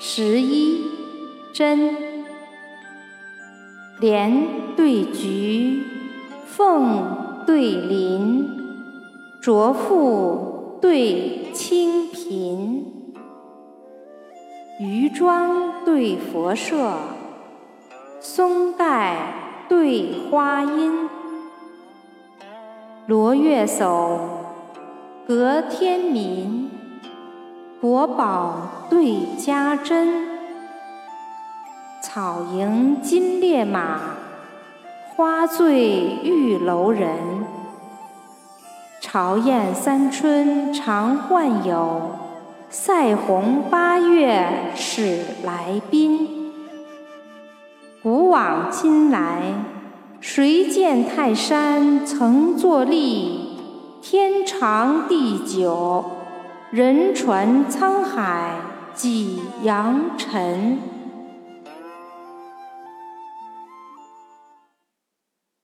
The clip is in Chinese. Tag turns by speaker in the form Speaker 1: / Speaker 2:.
Speaker 1: 十一真，莲对菊，凤对麟，浊妇对清贫，渔庄对佛舍，松带对花阴，罗月叟隔天民。国宝对家珍，草迎金烈马，花醉玉楼人。朝宴三春常换友，赛鸿八月始来宾。古往今来，谁见泰山曾作立？天长地久。人传沧海几扬尘。